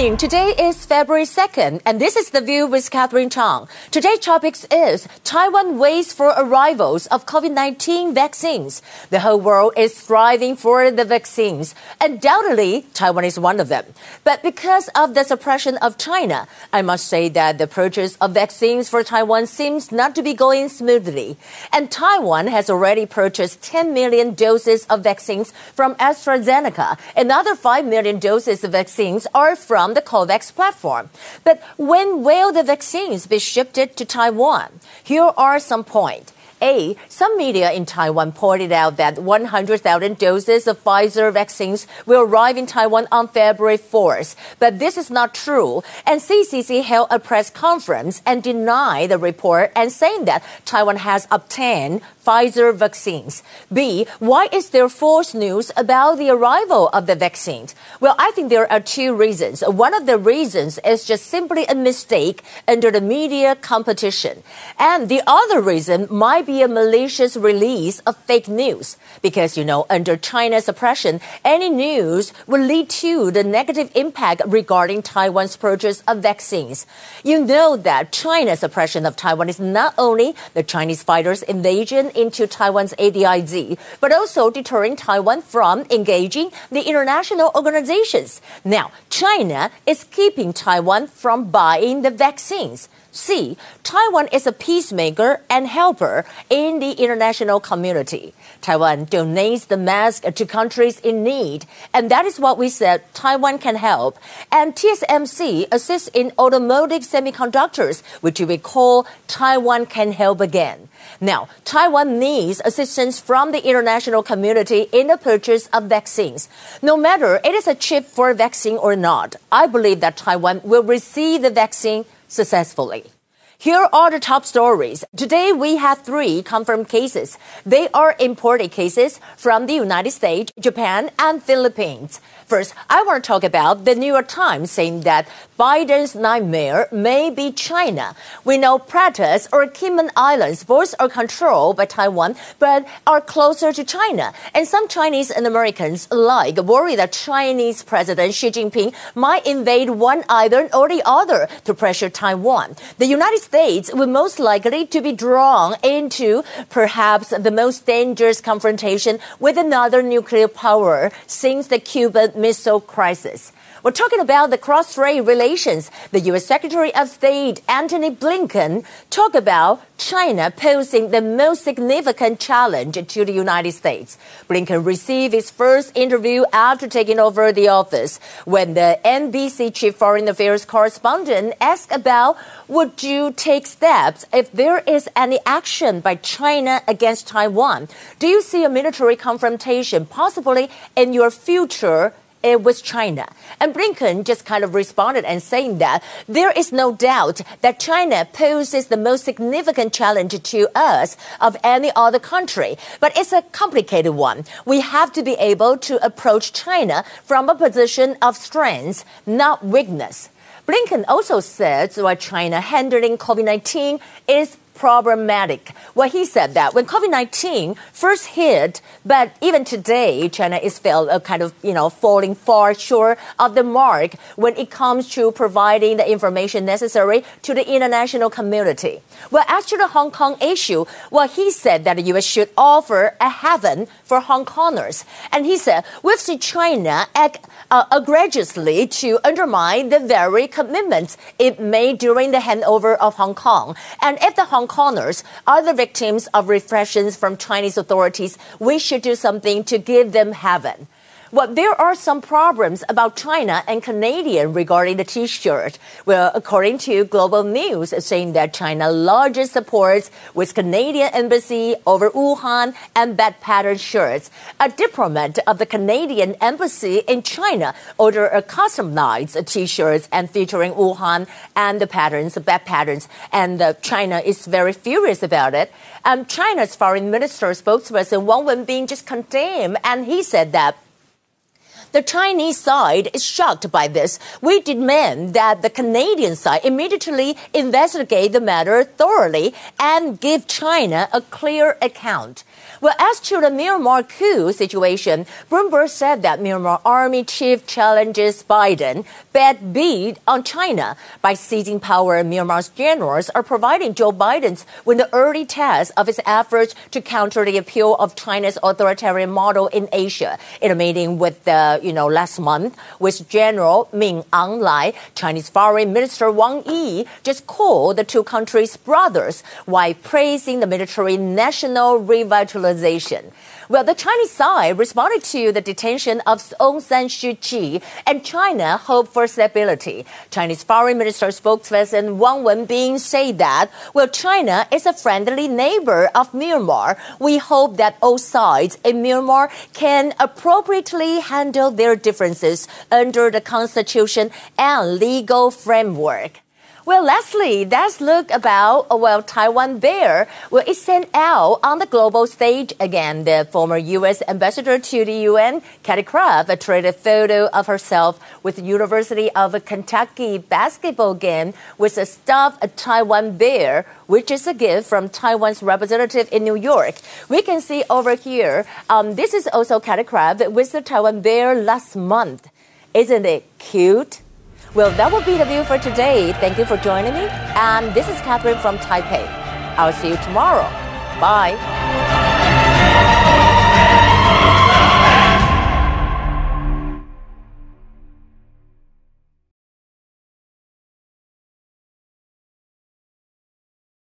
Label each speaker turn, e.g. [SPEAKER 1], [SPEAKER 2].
[SPEAKER 1] evening. Today is February 2nd, and this is The View with Catherine Chang. Today's topic is Taiwan waits for arrivals of COVID-19 vaccines. The whole world is striving for the vaccines. Undoubtedly, Taiwan is one of them. But because of the suppression of China, I must say that the purchase of vaccines for Taiwan seems not to be going smoothly. And Taiwan has already purchased 10 million doses of vaccines from AstraZeneca. Another 5 million doses of vaccines are from the COVAX platform. But when will the vaccines be shipped to Taiwan? Here are some points. A, some media in Taiwan pointed out that 100,000 doses of Pfizer vaccines will arrive in Taiwan on February 4th. But this is not true. And CECC held a press conference and denied the report and saying that Taiwan has obtained Pfizer vaccines. B, why is there false news about the arrival of the vaccines? Well, I think there are two reasons. One of the reasons is just simply a mistake under the media competition. And the other reason might be a malicious release of fake news. Because, you know, under China's suppression, any news will lead to the negative impact regarding Taiwan's purchase of vaccines. You know that China's suppression of Taiwan is not only the Chinese fighters' invasion into Taiwan's ADIZ, but also deterring Taiwan from engaging the international organizations. Now, China is keeping Taiwan from buying the vaccines. C. Taiwan is a peacemaker and helper in the international community. Taiwan donates the mask to countries in need, and that is what we said Taiwan can help. And TSMC assists in automotive semiconductors, which we call Taiwan can help again. Now, Taiwan needs assistance from the international community in the purchase of vaccines. No matter it is a chip for a vaccine or not, I believe that Taiwan will receive the vaccine successfully. Here are the top stories. Today we have three confirmed cases. They are imported cases from the United States, Japan, and Philippines. First, I want to talk about the New York Times saying that Biden's nightmare may be China. We know Pratas or Kinmen Islands both are controlled by Taiwan, but are closer to China. And some Chinese and Americans alike worry that Chinese President Xi Jinping might invade one island or the other to pressure Taiwan. The United States will most likely to be drawn into perhaps the most dangerous confrontation with another nuclear power since the Cuban Missile Crisis. We're talking about the cross-strait relations. The U.S. Secretary of State Antony Blinken talked about China posing the most significant challenge to the United States. Blinken received his first interview after taking over the office when the NBC chief foreign affairs correspondent asked about would you take steps if there is any action by China against Taiwan? Do you see a military confrontation possibly in your future it was China. And Blinken just kind of responded and saying that there is no doubt that China poses the most significant challenge to us of any other country. But it's a complicated one. We have to be able to approach China from a position of strength, not weakness. Blinken also said that China handling COVID 19 is problematic. Well, he said that when COVID-19 first hit, but even today, China is still uh, kind of, you know, falling far short of the mark when it comes to providing the information necessary to the international community. Well, as to the Hong Kong issue, well, he said that the U.S. should offer a haven for Hong Kongers. And he said, we've seen China act uh, egregiously to undermine the very commitments it made during the handover of Hong Kong. And if the Hong Kongers are the victims of repressions from Chinese authorities, we should do something to give them heaven. Well, there are some problems about China and Canadian regarding the T-shirt. Well, according to Global News, saying that China largely supports with Canadian embassy over Wuhan and bad pattern shirts. A diplomat of the Canadian embassy in China ordered a customized T-shirts and featuring Wuhan and the patterns, the bad patterns, and uh, China is very furious about it. And China's foreign minister spokesperson Wang Wenbin just condemned, and he said that the Chinese side is shocked by this. We demand that the Canadian side immediately investigate the matter thoroughly and give China a clear account. Well, as to the Myanmar coup situation, Bloomberg said that Myanmar army chief challenges Biden bad beat on China. By seizing power, Myanmar's generals are providing Joe Biden's with the early test of his efforts to counter the appeal of China's authoritarian model in Asia. In a meeting with the, you know, last month with General Min Aung Hlaing, Chinese Foreign Minister Wang Yi just called the two countries brothers while praising the military national revitalization. Well, the Chinese side responded to the detention of Aung San Suu Kyi and China hope for stability. Chinese Foreign Minister spokesperson Wang Wenbin said that, well, China is a friendly neighbor of Myanmar. We hope that all sides in Myanmar can appropriately handle their differences under the constitution and legal framework. Well, Leslie, let's look about, uh, well, Taiwan Bear. Well, it's sent out on the global stage again. The former U.S. ambassador to the UN, Katie Craft, traded a photo of herself with the University of Kentucky basketball game with a stuffed Taiwan Bear, which is a gift from Taiwan's representative in New York. We can see over here, um, this is also Katie Craft with the Taiwan Bear last month. Isn't it cute? Well, that will be the view for today. Thank you for joining me. And this is Catherine from Taipei. I'll see you tomorrow. Bye.